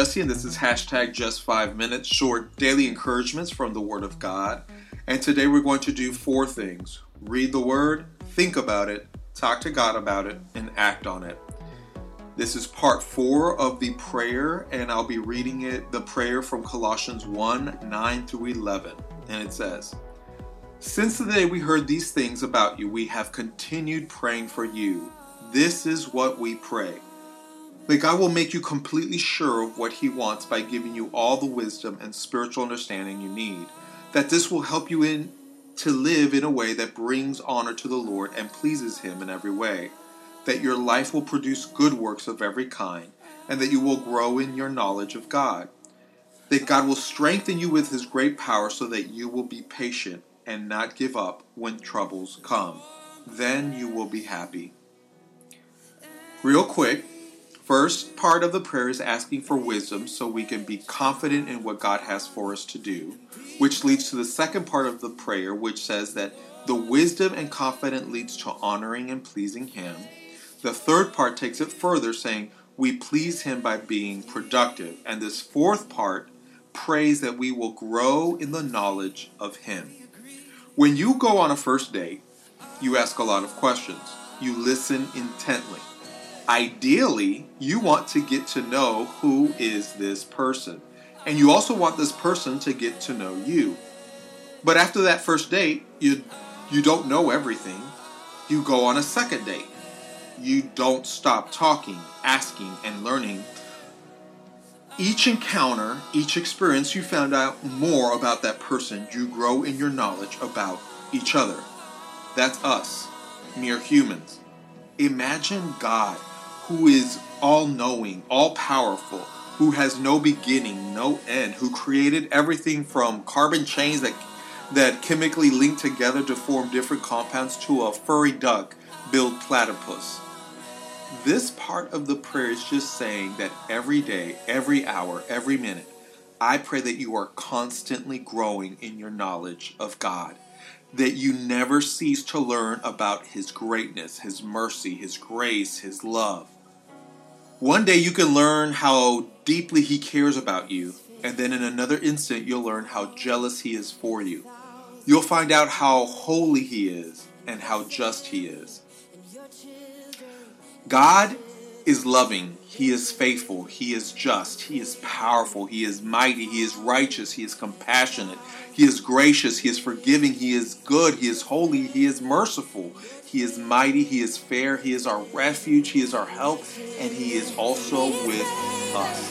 Jesse, and this is mm-hmm. hashtag just five minutes short daily encouragements from the Word of God. And today we're going to do four things read the Word, think about it, talk to God about it, and act on it. This is part four of the prayer, and I'll be reading it the prayer from Colossians 1 9 through 11. And it says, Since the day we heard these things about you, we have continued praying for you. This is what we pray that God will make you completely sure of what He wants by giving you all the wisdom and spiritual understanding you need. That this will help you in to live in a way that brings honor to the Lord and pleases Him in every way. That your life will produce good works of every kind, and that you will grow in your knowledge of God. That God will strengthen you with His great power so that you will be patient and not give up when troubles come. Then you will be happy. Real quick, First part of the prayer is asking for wisdom so we can be confident in what God has for us to do, which leads to the second part of the prayer, which says that the wisdom and confidence leads to honoring and pleasing Him. The third part takes it further, saying we please Him by being productive. And this fourth part prays that we will grow in the knowledge of Him. When you go on a first date, you ask a lot of questions, you listen intently ideally, you want to get to know who is this person. And you also want this person to get to know you. But after that first date, you you don't know everything. You go on a second date. You don't stop talking, asking and learning. Each encounter, each experience, you found out more about that person. You grow in your knowledge about each other. That's us, mere humans. Imagine God who is all knowing, all powerful, who has no beginning, no end, who created everything from carbon chains that that chemically link together to form different compounds to a furry duck billed platypus. This part of the prayer is just saying that every day, every hour, every minute, I pray that you are constantly growing in your knowledge of God, that you never cease to learn about His greatness, His mercy, His grace, His love. One day you can learn how deeply he cares about you, and then in another instant you'll learn how jealous he is for you. You'll find out how holy he is and how just he is. God is loving, he is faithful, he is just, he is powerful, he is mighty, he is righteous, he is compassionate, he is gracious, he is forgiving, he is good, he is holy, he is merciful, he is mighty, He is fair, He is our refuge, He is our help, and He is also with us.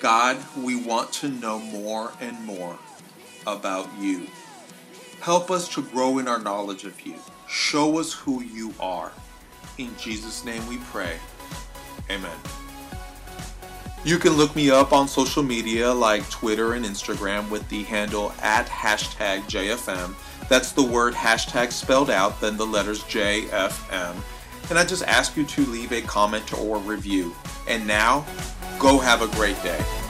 God, we want to know more and more about you. Help us to grow in our knowledge of you. Show us who you are. In Jesus' name we pray. Amen. You can look me up on social media like Twitter and Instagram with the handle at hashtag JFM. That's the word hashtag spelled out, then the letters JFM. And I just ask you to leave a comment or review. And now, go have a great day.